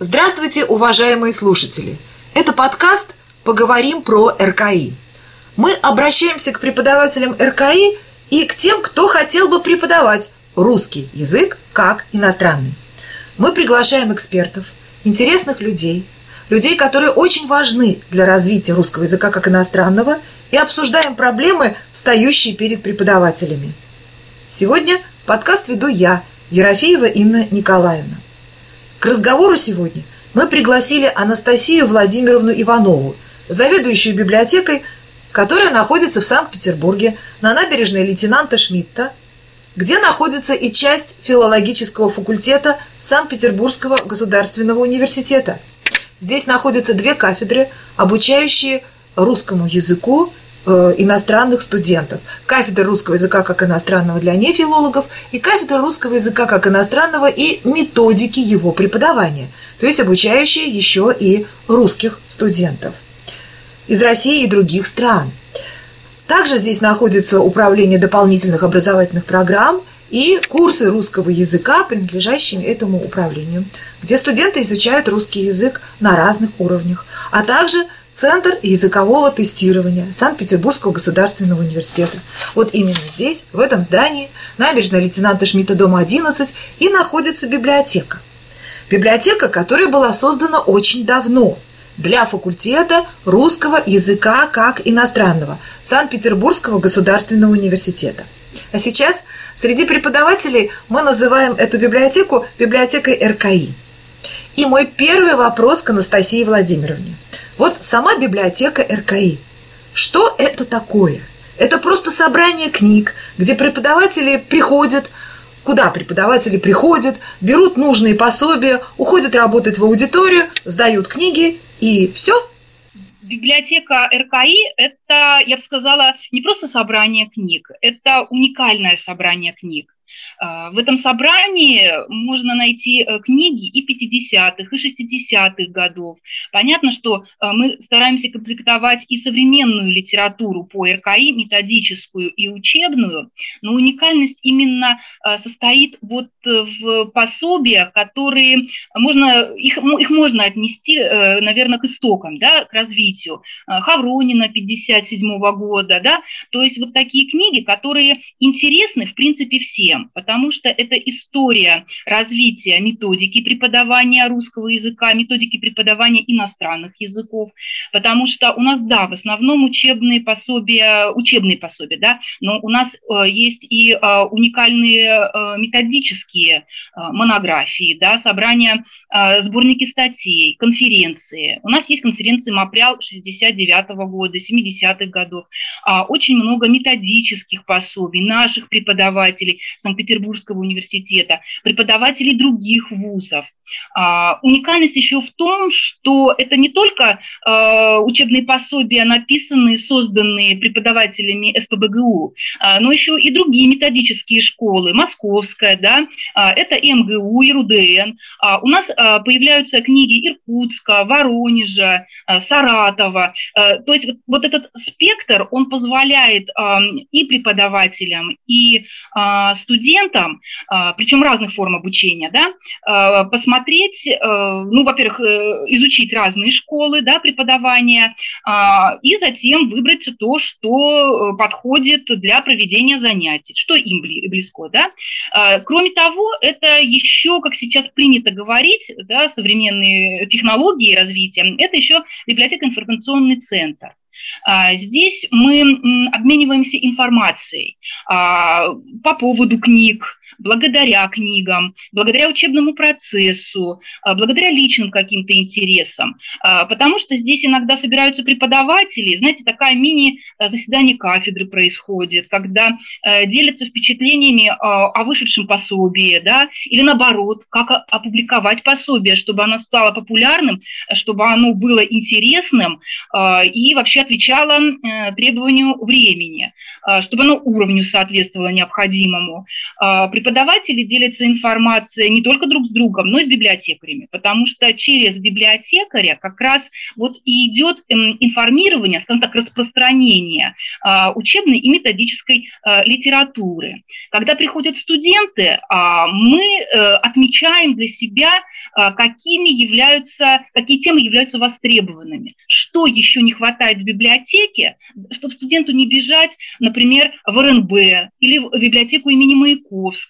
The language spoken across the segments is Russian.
Здравствуйте, уважаемые слушатели! Это подкаст «Поговорим про РКИ». Мы обращаемся к преподавателям РКИ и к тем, кто хотел бы преподавать русский язык как иностранный. Мы приглашаем экспертов, интересных людей, людей, которые очень важны для развития русского языка как иностранного, и обсуждаем проблемы, встающие перед преподавателями. Сегодня подкаст веду я, Ерофеева Инна Николаевна. К разговору сегодня мы пригласили Анастасию Владимировну Иванову, заведующую библиотекой, которая находится в Санкт-Петербурге на набережной лейтенанта Шмидта, где находится и часть филологического факультета Санкт-Петербургского государственного университета. Здесь находятся две кафедры, обучающие русскому языку иностранных студентов. Кафедра русского языка как иностранного для нефилологов и кафедра русского языка как иностранного и методики его преподавания, то есть обучающие еще и русских студентов из России и других стран. Также здесь находится управление дополнительных образовательных программ и курсы русского языка, принадлежащие этому управлению, где студенты изучают русский язык на разных уровнях, а также Центр языкового тестирования Санкт-Петербургского государственного университета. Вот именно здесь, в этом здании, набережная лейтенанта Шмидта, дом 11, и находится библиотека. Библиотека, которая была создана очень давно для факультета русского языка как иностранного Санкт-Петербургского государственного университета. А сейчас среди преподавателей мы называем эту библиотеку библиотекой РКИ – и мой первый вопрос к Анастасии Владимировне. Вот сама библиотека РКИ. Что это такое? Это просто собрание книг, где преподаватели приходят, куда преподаватели приходят, берут нужные пособия, уходят работать в аудиторию, сдают книги и все. Библиотека РКИ – это, я бы сказала, не просто собрание книг, это уникальное собрание книг. А, в этом собрании можно найти э, книги и 50-х, и 60-х годов. Понятно, что э, мы стараемся комплектовать и современную литературу по РКИ, методическую и учебную, но уникальность именно э, состоит вот в пособиях, которые можно, их, их можно отнести, наверное, к истокам, да, к развитию. Хавронина 57 -го года, да, то есть вот такие книги, которые интересны, в принципе, всем потому что это история развития методики преподавания русского языка, методики преподавания иностранных языков, потому что у нас, да, в основном учебные пособия, учебные пособия, да, но у нас э, есть и э, уникальные э, методические монографии, да, собрания, сборники статей, конференции. У нас есть конференции МАПРЯЛ 69 -го года, 70-х годов, а очень много методических пособий наших преподавателей санкт Санкт-Петербургского университета, преподавателей других вузов. А, уникальность еще в том, что это не только а, учебные пособия, написанные, созданные преподавателями СПБГУ, а, но еще и другие методические школы, Московская, да, это МГУ РУДН. У нас появляются книги Иркутска, Воронежа, Саратова. То есть вот, этот спектр, он позволяет и преподавателям, и студентам, причем разных форм обучения, да, посмотреть посмотреть, э, ну, во-первых, э, изучить разные школы да, преподавания, а, и затем выбрать то, что э, подходит для проведения занятий, что им близко. Да? А, кроме того, это еще, как сейчас принято говорить, да, современные технологии развития, это еще библиотека информационный центр. А, здесь мы обмениваемся информацией по поводу книг, благодаря книгам, благодаря учебному процессу, а, благодаря личным каким-то интересам. А, потому что здесь иногда собираются преподаватели, знаете, такая мини-заседание кафедры происходит, когда делятся впечатлениями а, о вышедшем пособии, да, или наоборот, как опубликовать пособие, чтобы оно стало популярным, чтобы оно было интересным и вообще отвечало э, требованию времени, чтобы оно уровню соответствовало необходимому преподаватели делятся информацией не только друг с другом, но и с библиотекарями, потому что через библиотекаря как раз вот и идет эм, информирование, скажем так, распространение а, учебной и методической а, литературы. Когда приходят студенты, мы э, отмечаем для себя, какими являются, какие темы являются востребованными, что еще не хватает в библиотеке, чтобы студенту не бежать, например, в РНБ или в библиотеку имени Маяковского,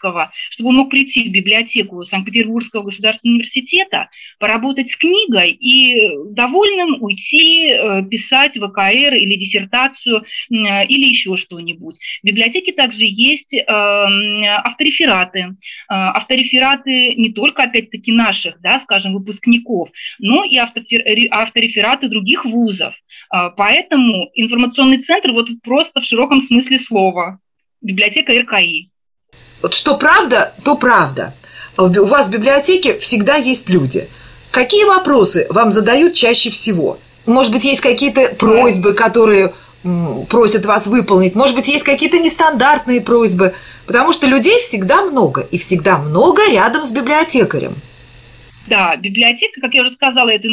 чтобы он мог прийти в библиотеку Санкт-Петербургского государственного университета, поработать с книгой и довольным уйти э, писать ВКР или диссертацию или еще что-нибудь. В библиотеке также есть эм, авторефераты. Э, авторефераты не только, опять-таки, наших, да, скажем, выпускников, но и авторефераты других вузов. Э, поэтому информационный центр вот просто в широком смысле слова. Библиотека РКИ. Вот что правда, то правда. У вас в библиотеке всегда есть люди. Какие вопросы вам задают чаще всего? Может быть, есть какие-то просьбы, которые просят вас выполнить. Может быть, есть какие-то нестандартные просьбы. Потому что людей всегда много. И всегда много рядом с библиотекарем. Да, библиотека, как я уже сказала, это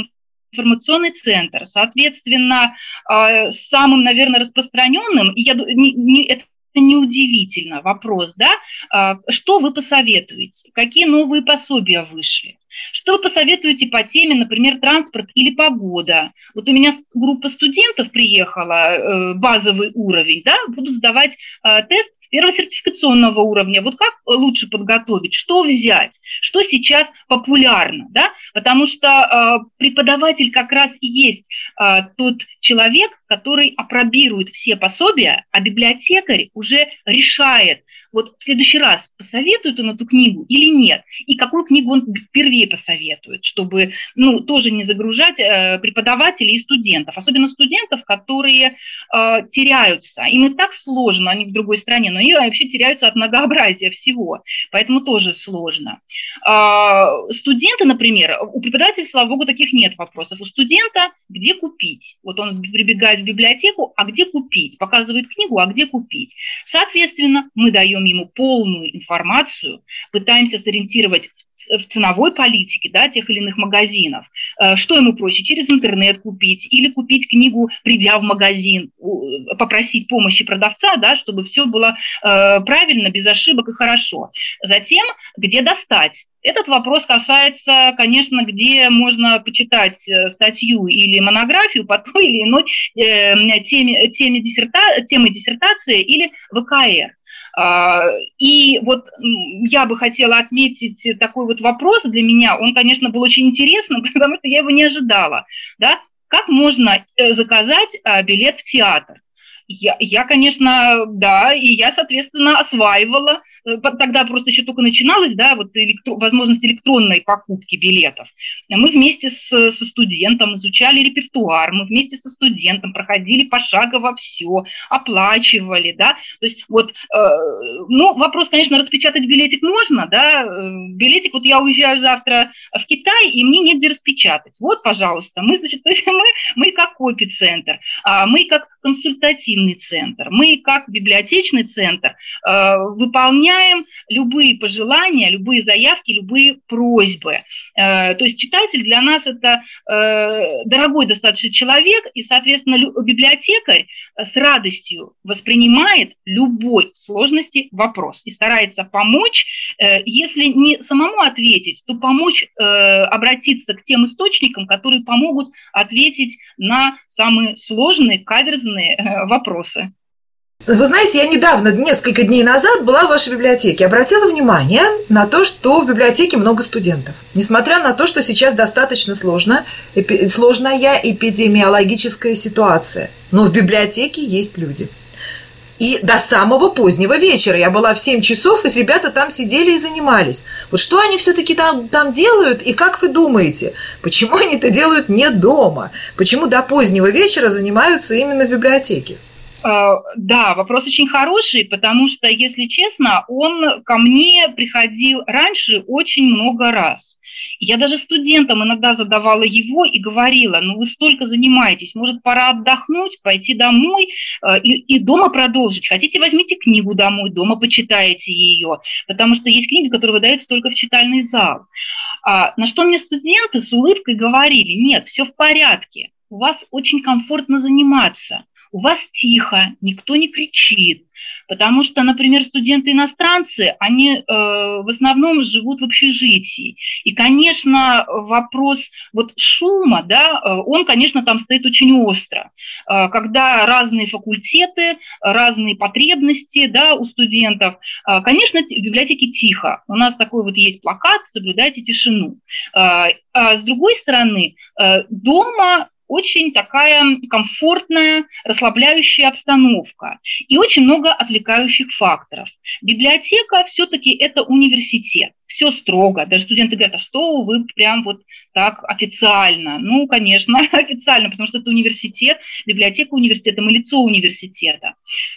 информационный центр. Соответственно, а, самым, наверное, распространенным, и я, не, не, это неудивительно вопрос, да, а, что вы посоветуете, какие новые пособия вышли, что вы посоветуете по теме, например, транспорт или погода? Вот у меня группа студентов приехала, э, базовый уровень, да, будут сдавать э, тест первого сертификационного уровня. Вот как лучше подготовить, что взять, что сейчас популярно, да? Потому что э, преподаватель как раз и есть тот человек, который опробирует все пособия, а библиотекарь уже решает, вот в следующий раз посоветует он эту книгу или нет, и какую книгу он впервые посоветует, чтобы ну, тоже не загружать э, преподавателей и студентов, особенно студентов, которые э, теряются. Им и так сложно, они в другой стране, но они вообще теряются от многообразия всего, поэтому тоже сложно. Э, студенты, например, у преподавателей, слава богу, таких нет вопросов. У студента где купить? Вот он прибегает в библиотеку, а где купить? Показывает книгу, а где купить? Соответственно, мы даем ему полную информацию, пытаемся сориентировать в ценовой политике да, тех или иных магазинов. Э, что ему проще? Через интернет купить или купить книгу, придя в магазин, попросить помощи продавца, да, чтобы все было э, правильно, без ошибок и хорошо. Затем, где достать этот вопрос касается, конечно, где можно почитать э, статью или монографию по той или иной э, теме, теме диссерта, темы диссертации или ВКР. А, и вот я бы хотела отметить такой вот вопрос для меня, он, конечно, был очень интересным, потому что я его не ожидала, да, как можно э, заказать а, билет в театр? Я, я, конечно, да, и я, соответственно, осваивала, тогда просто еще только начиналась, да, вот электро, возможность электронной покупки билетов. Мы вместе с, со студентом изучали репертуар, мы вместе со студентом проходили пошагово все, оплачивали, да, то есть вот, э, ну, вопрос, конечно, распечатать билетик можно, да, э, билетик, вот я уезжаю завтра в Китай, и мне негде распечатать. Вот, пожалуйста, мы, значит, мы, мы как копи-центр, а мы как консультативный центр. Мы, как библиотечный центр, э, выполняем любые пожелания, любые заявки, любые просьбы. Э, то есть читатель для нас это э, дорогой достаточно человек, и, соответственно, библиотекарь с радостью воспринимает любой сложности вопрос и старается помочь, если не самому ответить, то помочь обратиться к тем источникам, которые помогут ответить на самые сложные, каверзные э, вопросы. Вы знаете, я недавно, несколько дней назад, была в вашей библиотеке. Обратила внимание на то, что в библиотеке много студентов. Несмотря на то, что сейчас достаточно сложно, эпи, сложная эпидемиологическая ситуация. Но в библиотеке есть люди. И до самого позднего вечера. Я была в 7 часов, и ребята там сидели и занимались. Вот что они все-таки там, там делают, и как вы думаете, почему они это делают не дома? Почему до позднего вечера занимаются именно в библиотеке? А, да, вопрос очень хороший, потому что, если честно, он ко мне приходил раньше очень много раз. Я даже студентам иногда задавала его и говорила, ну вы столько занимаетесь, может пора отдохнуть, пойти домой э, и, и дома продолжить. Хотите, возьмите книгу домой, дома почитайте ее, потому что есть книги, которые выдаются только в читальный зал. А, на что мне студенты с улыбкой говорили, нет, все в порядке, у вас очень комфортно заниматься у вас тихо, никто не кричит. Потому что, например, студенты-иностранцы, они э, в основном живут в общежитии. И, конечно, вопрос вот шума, да, э, он, конечно, там стоит очень остро. Э, когда разные факультеты, разные потребности да, у студентов, э, конечно, в библиотеке тихо. У нас такой вот есть плакат «Соблюдайте тишину». Э, а с другой стороны, э, дома очень такая комфортная, расслабляющая обстановка и очень много отвлекающих факторов. Библиотека все-таки это университет, все строго. Даже студенты говорят, а что вы прям вот так официально? Ну, конечно, официально, потому что это университет, библиотека университета, мы лицо университета.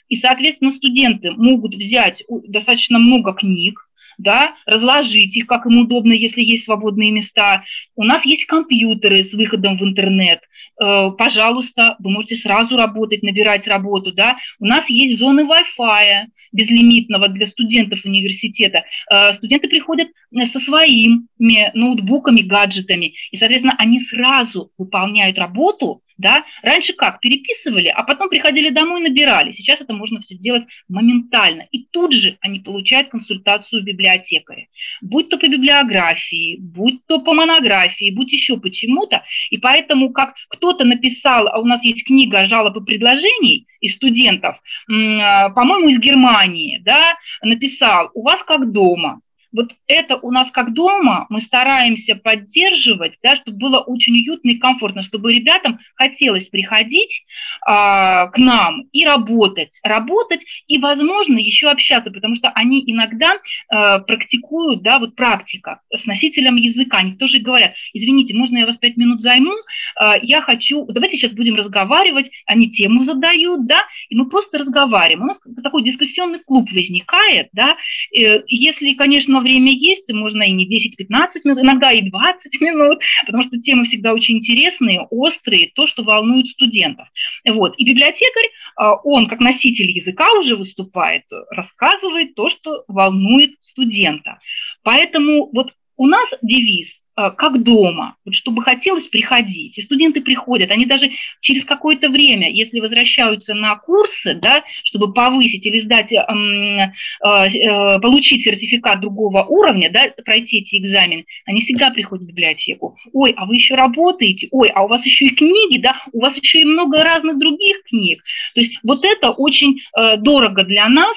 И, соответственно, студенты могут взять достаточно много книг, да, разложить их, как им удобно, если есть свободные места. У нас есть компьютеры с выходом в интернет. Э, пожалуйста, вы можете сразу работать, набирать работу, да. У нас есть зоны Wi-Fi безлимитного для студентов университета. Э, студенты приходят со своими ноутбуками, гаджетами, и, соответственно, они сразу выполняют работу, да? Раньше как? Переписывали, а потом приходили домой и набирали. Сейчас это можно все делать моментально. И тут же они получают консультацию библиотекаря. Будь то по библиографии, будь то по монографии, будь еще почему-то. И поэтому, как кто-то написал, а у нас есть книга жалоб и предложений из студентов, а, по-моему, из Германии, да, написал, у вас как дома, вот это у нас как дома мы стараемся поддерживать, да, чтобы было очень уютно и комфортно, чтобы ребятам хотелось приходить а, к нам и работать, работать и, возможно, еще общаться, потому что они иногда а, практикуют, да, вот практика с носителем языка, они тоже говорят, извините, можно я вас пять минут займу, а, я хочу, давайте сейчас будем разговаривать, они тему задают, да, и мы просто разговариваем. У нас такой дискуссионный клуб возникает, да, э, если, конечно, но время есть, можно и не 10-15 минут, иногда и 20 минут, потому что темы всегда очень интересные, острые, то, что волнует студентов. Вот. И библиотекарь, а, он как носитель языка уже выступает, рассказывает то, что волнует студента. Поэтому вот у нас девиз как дома, вот чтобы хотелось приходить. И студенты приходят, они даже через какое-то время, если возвращаются на курсы, да, чтобы повысить или сдать, э, э, получить сертификат другого уровня, да, пройти эти экзамены, они всегда приходят в библиотеку. Ой, а вы еще работаете? Ой, а у вас еще и книги, да, у вас еще и много разных других книг. То есть вот это очень дорого для нас,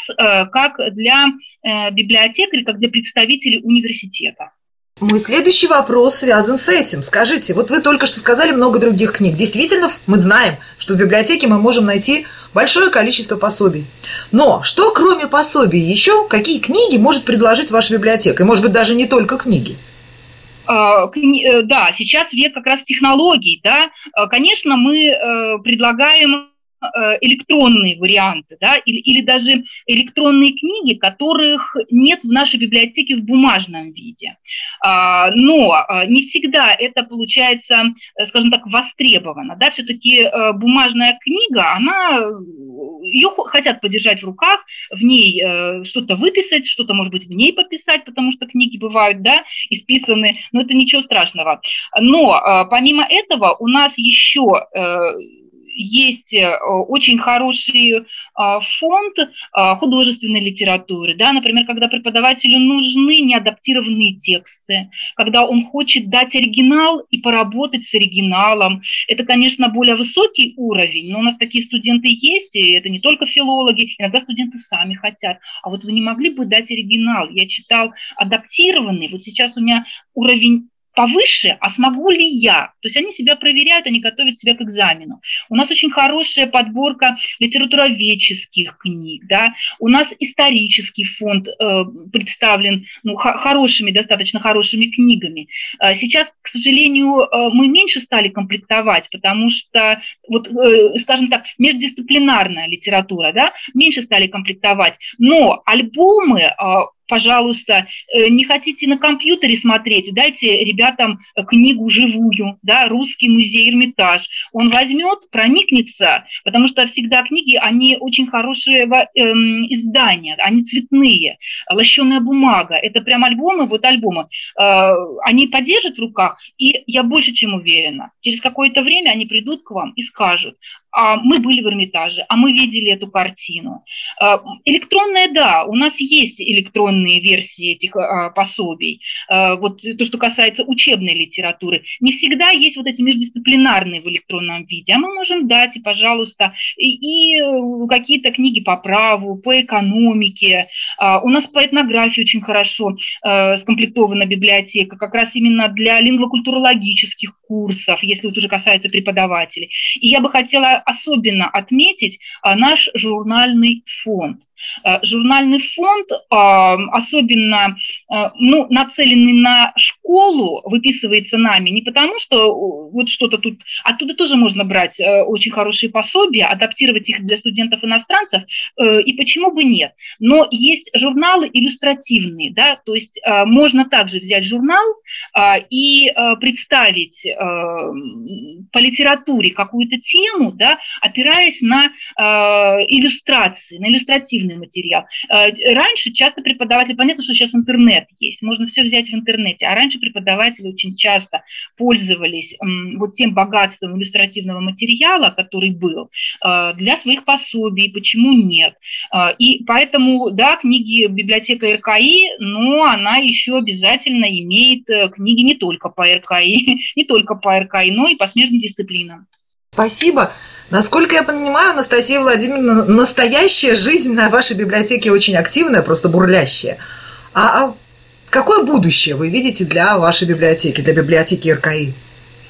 как для библиотекарей, как для представителей университета. Мой следующий вопрос связан с этим. Скажите, вот вы только что сказали много других книг. Действительно, мы знаем, что в библиотеке мы можем найти большое количество пособий. Но что кроме пособий еще, какие книги может предложить ваша библиотека? И может быть даже не только книги? А, э, да, сейчас век как раз технологий, да. А, конечно, мы э, предлагаем Э, электронные варианты, да, или, или даже электронные книги, которых нет в нашей библиотеке в бумажном виде. А, но а, не всегда это получается, э, скажем так, востребовано. Да? Все-таки э, бумажная книга, она, ее хотят подержать в руках, в ней что-то выписать, что-то, может быть, в ней пописать, потому что книги бывают, да, исписаны, но это ничего страшного. Но помимо этого у нас еще есть э, очень хороший а, фонд а, художественной литературы, да, например, когда преподавателю нужны неадаптированные тексты, когда он хочет дать оригинал и поработать с оригиналом. Это, конечно, более высокий уровень, но у нас такие студенты есть, и это не только филологи, иногда студенты сами хотят. А вот вы не могли бы дать оригинал? Я читал адаптированный, вот сейчас у меня уровень повыше, а смогу ли я? То есть они себя проверяют, они готовят себя к экзамену. У нас очень хорошая подборка литературоведческих книг, да? у нас исторический фонд э, представлен ну, хорошими, достаточно хорошими книгами. Э, сейчас, к сожалению, э, мы меньше стали комплектовать, потому что, вот, э, скажем так, междисциплинарная литература, да, меньше стали комплектовать, но альбомы э, пожалуйста, э, не хотите на компьютере смотреть, дайте ребятам книгу живую, да, «Русский музей Эрмитаж». Он возьмет, проникнется, потому что всегда книги, они очень хорошие эм, издания, они цветные, лощеная бумага, это прям альбомы, вот альбомы. Э, они подержат в руках, и я больше чем уверена, через какое-то время они придут к вам и скажут, мы были в Эрмитаже, а мы видели эту картину. А, электронная, да, у нас есть электронные версии этих а, пособий. А, вот то, что касается учебной литературы. Не всегда есть вот эти междисциплинарные в электронном виде, а мы можем дать, и, пожалуйста, и, и какие-то книги по праву, по экономике. У нас по этнографии очень хорошо скомплектована библиотека, как раз именно для лингвокультурологических курсов, если вот уже касается преподавателей. И я бы хотела особенно отметить а, наш журнальный фонд. Э, журнальный фонд, особенно э, ну, нацеленный на школу, выписывается нами не потому, что вот что-то тут... Оттуда тоже можно брать э, очень хорошие пособия, адаптировать их для студентов-иностранцев, и почему бы нет. Но есть журналы иллюстративные, да, то есть можно также взять журнал и представить по литературе какую-то тему, да, опираясь на иллюстрации, на иллюстративные научный материал. Э, раньше часто преподаватели, понятно, что сейчас интернет есть, можно все взять в интернете, а раньше преподаватели очень часто пользовались вот тем богатством иллюстративного материала, который был, э, для своих пособий, почему нет. Э, и поэтому, да, книги библиотека РКИ, но она еще обязательно имеет книги не только по РКИ, не только по РКИ, но и по смежным дисциплинам. Спасибо. Насколько я понимаю, Анастасия Владимировна, настоящая жизнь на вашей библиотеке очень активная, просто бурлящая. А, а какое будущее вы видите для вашей библиотеки, для библиотеки РКИ?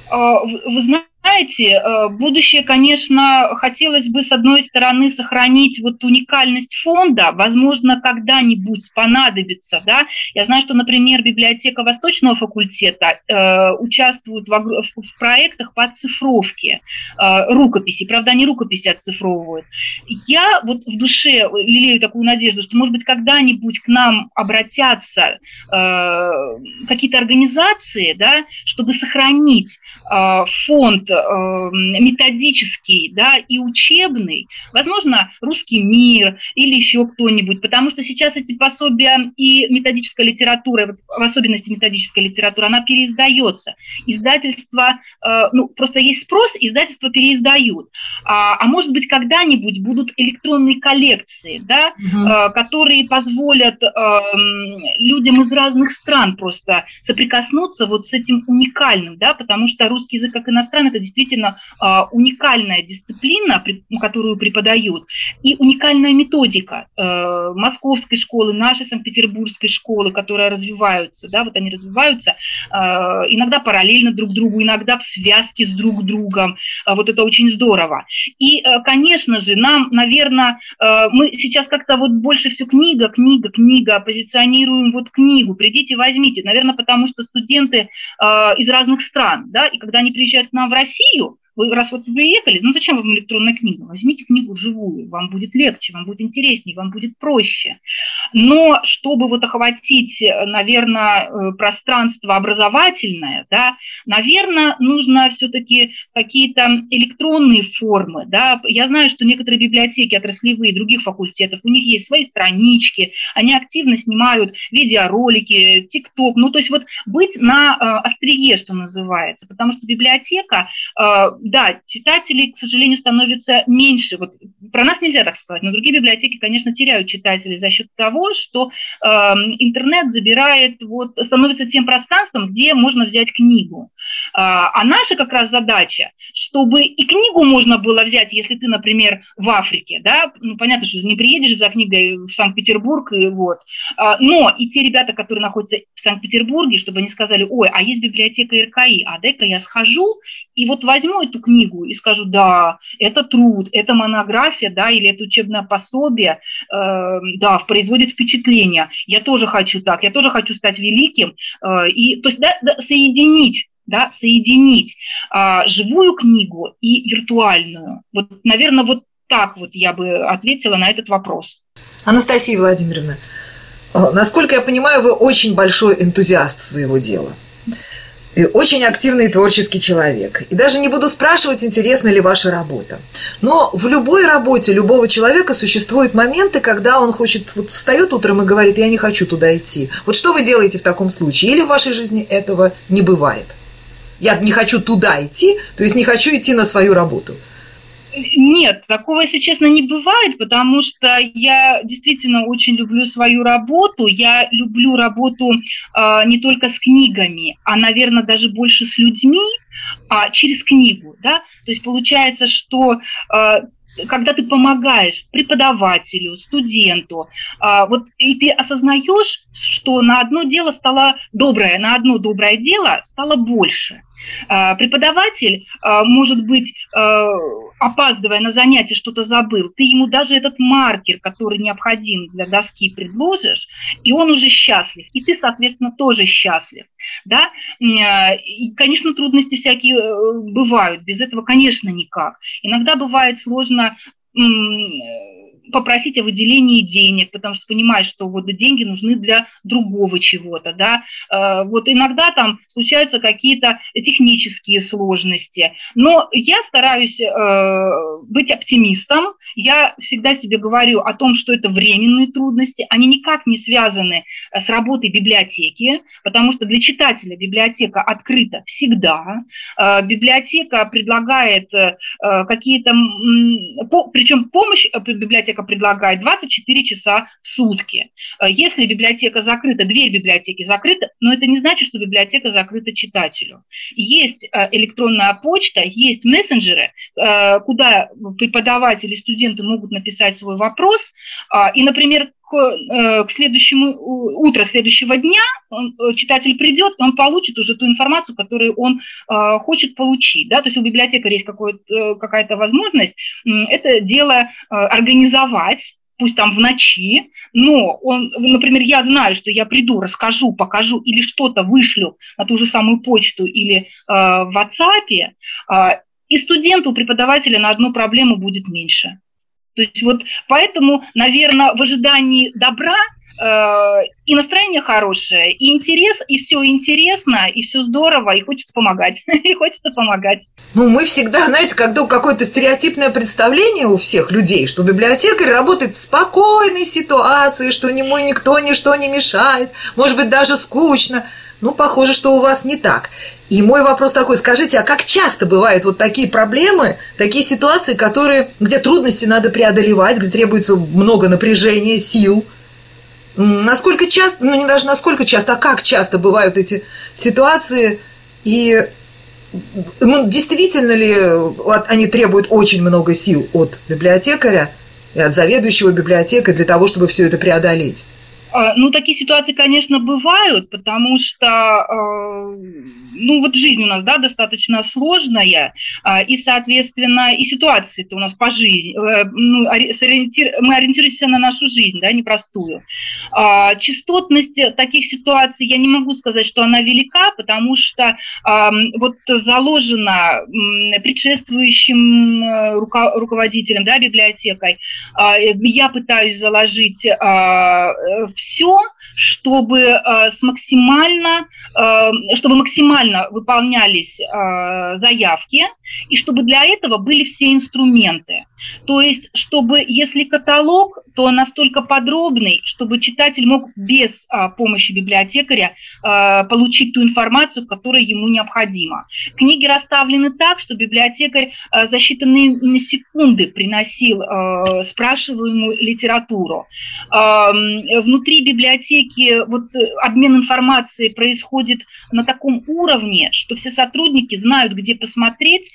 А, вы знаете, знаете, э, будущее, конечно, хотелось бы, с одной стороны, сохранить вот уникальность фонда, возможно, когда-нибудь понадобится, да. Я знаю, что, например, библиотека Восточного факультета э, участвует в, в проектах по оцифровке э, рукописей, правда, они рукописи оцифровывают. Я вот в душе лелею такую надежду, что, может быть, когда-нибудь к нам обратятся э, какие-то организации, да, чтобы сохранить э, фонд методический да, и учебный, возможно, русский мир или еще кто-нибудь, потому что сейчас эти пособия и методическая литература, в особенности методическая литература, она переиздается. Издательства, э, ну, просто есть спрос, издательства переиздают. А, а может быть, когда-нибудь будут электронные коллекции, да, угу. которые позволят людям из разных стран просто соприкоснуться вот с этим уникальным, да, потому что русский язык как иностранный – это действительно а, уникальная дисциплина, которую преподают, и уникальная методика э, московской школы, нашей Санкт-Петербургской школы, которые развиваются, да, вот они развиваются э, иногда параллельно друг другу, иногда в связке с друг другом, э, вот это очень здорово. И, конечно же, нам, наверное, мы сейчас как-то вот больше все книга, книга, книга, позиционируем вот книгу, придите, возьмите, наверное, потому что студенты из разных стран, да, и когда они приезжают к нам в Россию, Россию, вы, раз вот приехали, ну зачем вам электронная книга? Возьмите книгу живую, вам будет легче, вам будет интереснее, вам будет проще. Но чтобы вот охватить, наверное, э, пространство образовательное, да, наверное, нужно все-таки какие-то электронные формы. Да. Я знаю, что некоторые библиотеки отраслевые других факультетов, у них есть свои странички, они активно снимают видеоролики, ТикТок. Ну, то есть вот быть на э, острие, что называется, потому что библиотека э, да, читателей, к сожалению, становится меньше. Вот про нас нельзя так сказать, но другие библиотеки, конечно, теряют читателей за счет того, что э, интернет забирает, вот, становится тем пространством, где можно взять книгу. А, а наша как раз задача, чтобы и книгу можно было взять, если ты, например, в Африке, да, ну, понятно, что не приедешь за книгой в Санкт-Петербург, и вот, а, но и те ребята, которые находятся в Санкт-Петербурге, чтобы они сказали, ой, а есть библиотека РКИ, а дай-ка я схожу и вот возьму эту книгу и скажу, да, это труд, это монография, да, или это учебное пособие, э, да, производит впечатление. Я тоже хочу так, я тоже хочу стать великим. Э, и, то есть, да, да, соединить да, соединить а, живую книгу и виртуальную. Вот, наверное, вот так вот я бы ответила на этот вопрос. Анастасия Владимировна, насколько я понимаю, вы очень большой энтузиаст своего дела. И очень активный творческий человек. И даже не буду спрашивать, интересна ли ваша работа. Но в любой работе любого человека существуют моменты, когда он хочет, вот встает утром и говорит, я не хочу туда идти. Вот что вы делаете в таком случае? Или в вашей жизни этого не бывает? Я не хочу туда идти, то есть не хочу идти на свою работу – нет, такого, если честно, не бывает, потому что я действительно очень люблю свою работу. Я люблю работу э, не только с книгами, а, наверное, даже больше с людьми, а через книгу. Да? То есть получается, что э, когда ты помогаешь преподавателю, студенту, а, вот и ты осознаешь, что на одно дело стало доброе, на одно доброе дело стало больше. А, преподаватель, а, может быть, опаздывая на занятие, что-то забыл, ты ему даже этот маркер, который необходим для доски, предложишь, и он уже счастлив, и ты, соответственно, тоже счастлив. Да? И, конечно, трудности всякие э, бывают, без этого, конечно, никак. Иногда бывает сложно попросить о выделении денег, потому что понимаешь, что вот деньги нужны для другого чего-то, да. Э, вот иногда там случаются какие-то технические сложности, но я стараюсь э, быть оптимистом, я всегда себе говорю о том, что это временные трудности, они никак не связаны э, с работой библиотеки, потому что для читателя библиотека открыта всегда, библиотека предлагает какие-то, причем помощь библиотека библиотека предлагает 24 часа в сутки. Э, если библиотека закрыта, дверь библиотеки закрыта, но это не значит, что библиотека закрыта читателю. Есть э, электронная почта, есть мессенджеры, э, куда преподаватели, студенты могут написать свой вопрос. И, например, к, следующему утро следующего дня он, читатель придет, он получит уже ту информацию, которую он э, хочет получить. Да? То есть у библиотекаря есть какая-то возможность это дело э, организовать, пусть там в ночи, но он, например, я знаю, что я приду, расскажу, покажу или что-то вышлю на ту же самую почту или э, в WhatsApp, э, и студенту, преподавателя на одну проблему будет меньше. То есть вот поэтому, наверное, в ожидании добра э, и настроение хорошее, и интерес, и все интересно, и все здорово, и хочется помогать, и хочется помогать. Ну, мы всегда, знаете, когда какое-то стереотипное представление у всех людей, что библиотекарь работает в спокойной ситуации, что ему никто ничто не мешает, может быть, даже скучно – ну, похоже, что у вас не так. И мой вопрос такой, скажите, а как часто бывают вот такие проблемы, такие ситуации, которые, где трудности надо преодолевать, где требуется много напряжения, сил? Насколько часто, ну не даже насколько часто, а как часто бывают эти ситуации? И ну, действительно ли они требуют очень много сил от библиотекаря и от заведующего библиотекой для того, чтобы все это преодолеть? А, ну, такие ситуации, конечно, бывают, потому что, а, ну, вот жизнь у нас, да, достаточно сложная, а, и, соответственно, и ситуации-то у нас по жизни, э, ну, мы ориентируемся на нашу жизнь, да, непростую. Частотность таких ситуаций, я не могу сказать, что она велика, потому что вот заложена предшествующим э, руководителем, да, библиотекой, я пытаюсь заложить все, чтобы э, с максимально, э, чтобы максимально выполнялись э, заявки и чтобы для этого были все инструменты. То есть, чтобы, если каталог, то настолько подробный, чтобы читатель мог без а, помощи библиотекаря а, получить ту информацию, которая ему необходима. Книги расставлены так, что библиотекарь а, за считанные секунды приносил а, спрашиваемую литературу. А, внутри библиотеки вот обмен информацией происходит на таком уровне, что все сотрудники знают, где посмотреть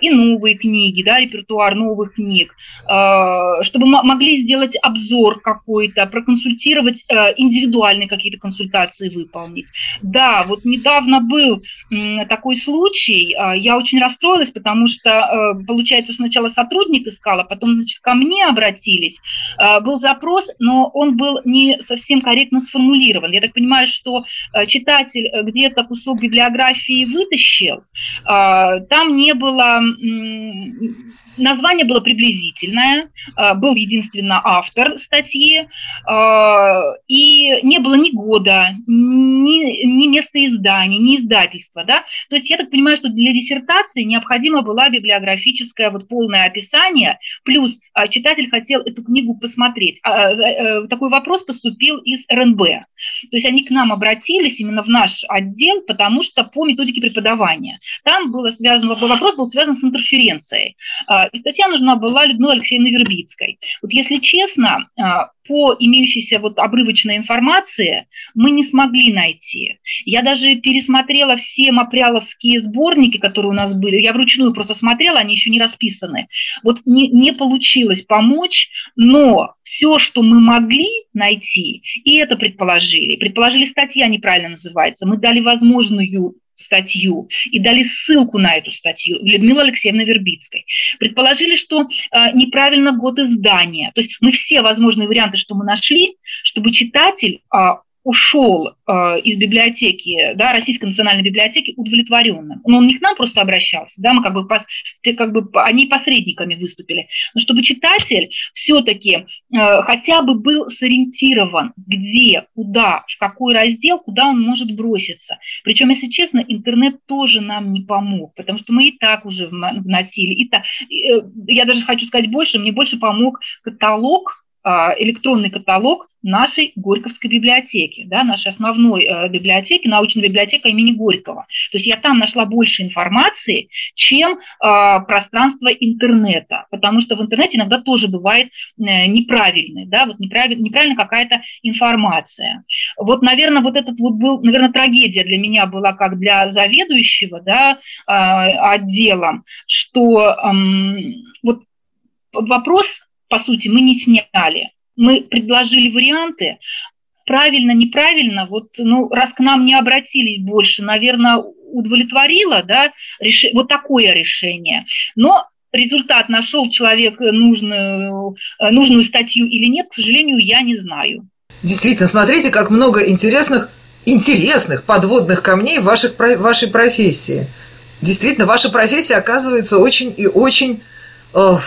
и новые книги, да, репертуар новых книг, а, чтобы могли сделать обзор какой-то, проконсультировать, э, индивидуальные какие-то консультации выполнить. Да, вот недавно был такой случай, а, я очень расстроилась, потому что, э, получается, сначала сотрудник искал, а потом, значит, ко мне обратились. А, был запрос, но он был не совсем корректно сформулирован. Я так понимаю, что э, читатель где-то кусок библиографии вытащил, там не было Название было приблизительное, а, был единственно автор статьи, а, и не было ни года, ни, ни места издания, ни издательства. Да? То есть я так понимаю, что для диссертации необходима была библиографическое вот полное описание, плюс а, читатель хотел эту книгу посмотреть. Э, такой вопрос поступил из РНБ. То есть они к нам обратились именно в наш отдел, потому что по методике преподавания. Там было связано, вопрос был связан с интерференцией и статья нужна была Людмиле Алексеевне Вербицкой. Вот если честно, а, по имеющейся вот обрывочной информации мы не смогли найти. Я даже пересмотрела все мапряловские сборники, которые у нас были. Я вручную просто смотрела, они еще не расписаны. Вот не, не получилось помочь, но все, что мы могли найти, и это предположили. Предположили, статья неправильно называется. Мы дали возможную статью и дали ссылку на эту статью Людмилы Алексеевны Вербицкой. Предположили, что э, неправильно год издания. То есть мы все возможные варианты, что мы нашли, чтобы читатель э, ушел э, из библиотеки, да, Российской национальной библиотеки удовлетворенным. Но он не к нам просто обращался, да, мы как бы, пос, как бы они посредниками выступили, но чтобы читатель все-таки э, хотя бы был сориентирован, где, куда, в какой раздел, куда он может броситься. Причем, если честно, интернет тоже нам не помог, потому что мы и так уже вносили, и так, э, я даже хочу сказать больше, мне больше помог каталог, электронный каталог нашей Горьковской библиотеки, да, нашей основной э, библиотеки, научной библиотеки имени Горького. То есть я там нашла больше информации, чем э, пространство интернета, потому что в интернете иногда тоже бывает э, неправильный, да, вот неправиль, неправильно какая-то информация. Вот, наверное, вот этот вот был, наверное, трагедия для меня была как для заведующего, да, э, отделом, что вот вопрос, по сути, мы не сняли мы предложили варианты, правильно, неправильно, вот, ну, раз к нам не обратились больше, наверное, удовлетворило, да, реш... вот такое решение. Но результат нашел человек нужную, нужную статью или нет, к сожалению, я не знаю. Действительно, смотрите, как много интересных, интересных подводных камней в ваших, вашей профессии. Действительно, ваша профессия оказывается очень и очень э,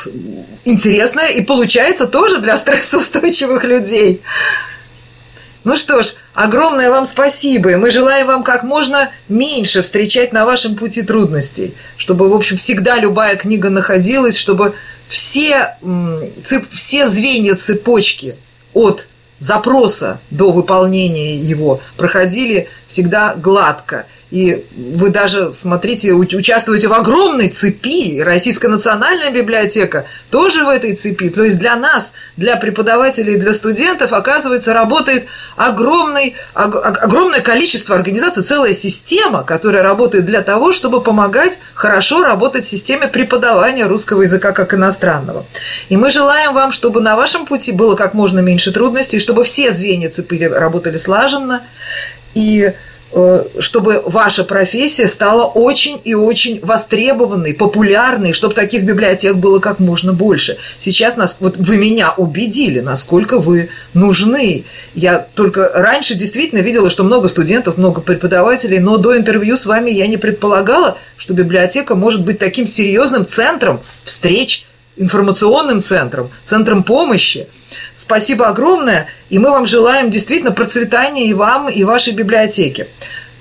и получается тоже для стрессоустойчивых людей. Ну что ж, огромное вам спасибо, мы желаем вам как можно меньше встречать на вашем пути трудностей, чтобы, в общем, всегда любая книга находилась, чтобы все, цеп, все звенья цепочки от запроса до выполнения его проходили всегда гладко – и вы даже, смотрите, участвуете в огромной цепи. Российская национальная библиотека тоже в этой цепи. То есть для нас, для преподавателей для студентов, оказывается, работает огромный, огромное количество организаций, целая система, которая работает для того, чтобы помогать хорошо работать в системе преподавания русского языка как иностранного. И мы желаем вам, чтобы на вашем пути было как можно меньше трудностей, чтобы все звенья цепи работали слаженно. И чтобы ваша профессия стала очень и очень востребованной, популярной, чтобы таких библиотек было как можно больше. Сейчас нас, вот вы меня убедили, насколько вы нужны. Я только раньше действительно видела, что много студентов, много преподавателей, но до интервью с вами я не предполагала, что библиотека может быть таким серьезным центром встреч, информационным центром, центром помощи. Спасибо огромное, и мы вам желаем действительно процветания и вам, и вашей библиотеке.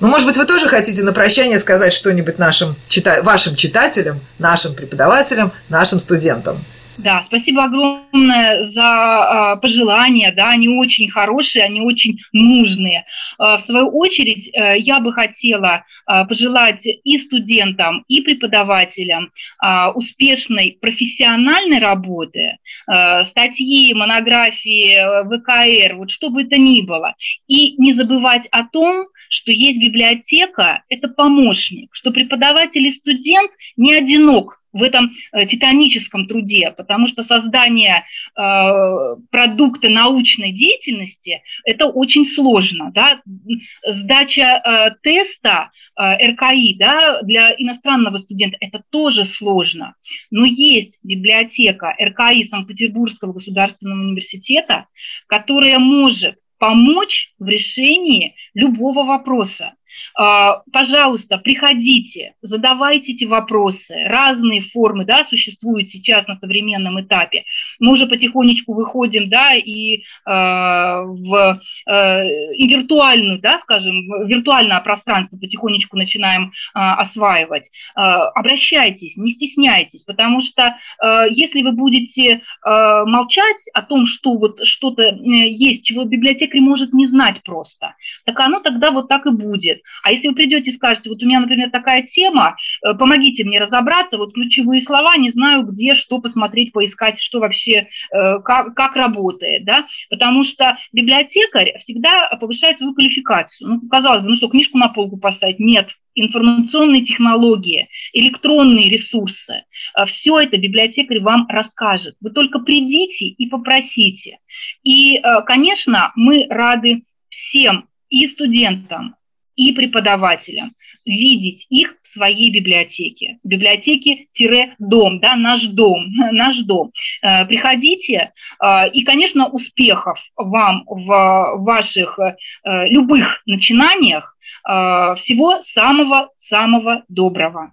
Ну, может быть, вы тоже хотите на прощание сказать что-нибудь нашим, чита... вашим читателям, нашим преподавателям, нашим студентам. Да, спасибо огромное за э, пожелания, да, они очень хорошие, они очень нужные. Э, в свою очередь, э, я бы хотела э, пожелать и студентам, и преподавателям э, успешной профессиональной работы, э, статьи, монографии, ВКР, вот что бы это ни было. И не забывать о том, что есть библиотека, это помощник, что преподаватель и студент не одинок в этом э, титаническом труде, потому что создание э, продукта научной деятельности – это очень сложно. Да? Сдача э, теста РКИ да, для иностранного студента – это тоже сложно. Но есть библиотека РКИ Санкт-Петербургского государственного университета, которая может помочь в решении любого вопроса. А, пожалуйста, приходите, задавайте эти вопросы. Разные формы да, существуют сейчас на современном этапе. Мы уже потихонечку выходим да, и, э, в, э, и виртуальную, да, скажем, виртуальное пространство потихонечку начинаем э, осваивать. Э, обращайтесь, не стесняйтесь, потому что э, если вы будете э, молчать о том, что вот что-то э, есть, чего библиотекарь может не знать просто, так оно тогда вот так и будет. А если вы придете и скажете, вот у меня, например, такая тема, э, помогите мне разобраться, вот ключевые слова, не знаю, где, что посмотреть, поискать, что вообще, э, как, как работает, да, потому что библиотекарь всегда повышает свою квалификацию. Ну, казалось бы, ну что, книжку на полку поставить? Нет, информационные технологии, электронные ресурсы. Э, Все это библиотекарь вам расскажет. Вы только придите и попросите. И, конечно, мы рады всем и студентам, и преподавателям видеть их в своей библиотеке. Библиотеки-дом, да, наш дом, наш дом. Э, приходите, э, и, конечно, успехов вам в ваших э, любых начинаниях. Всего самого-самого доброго.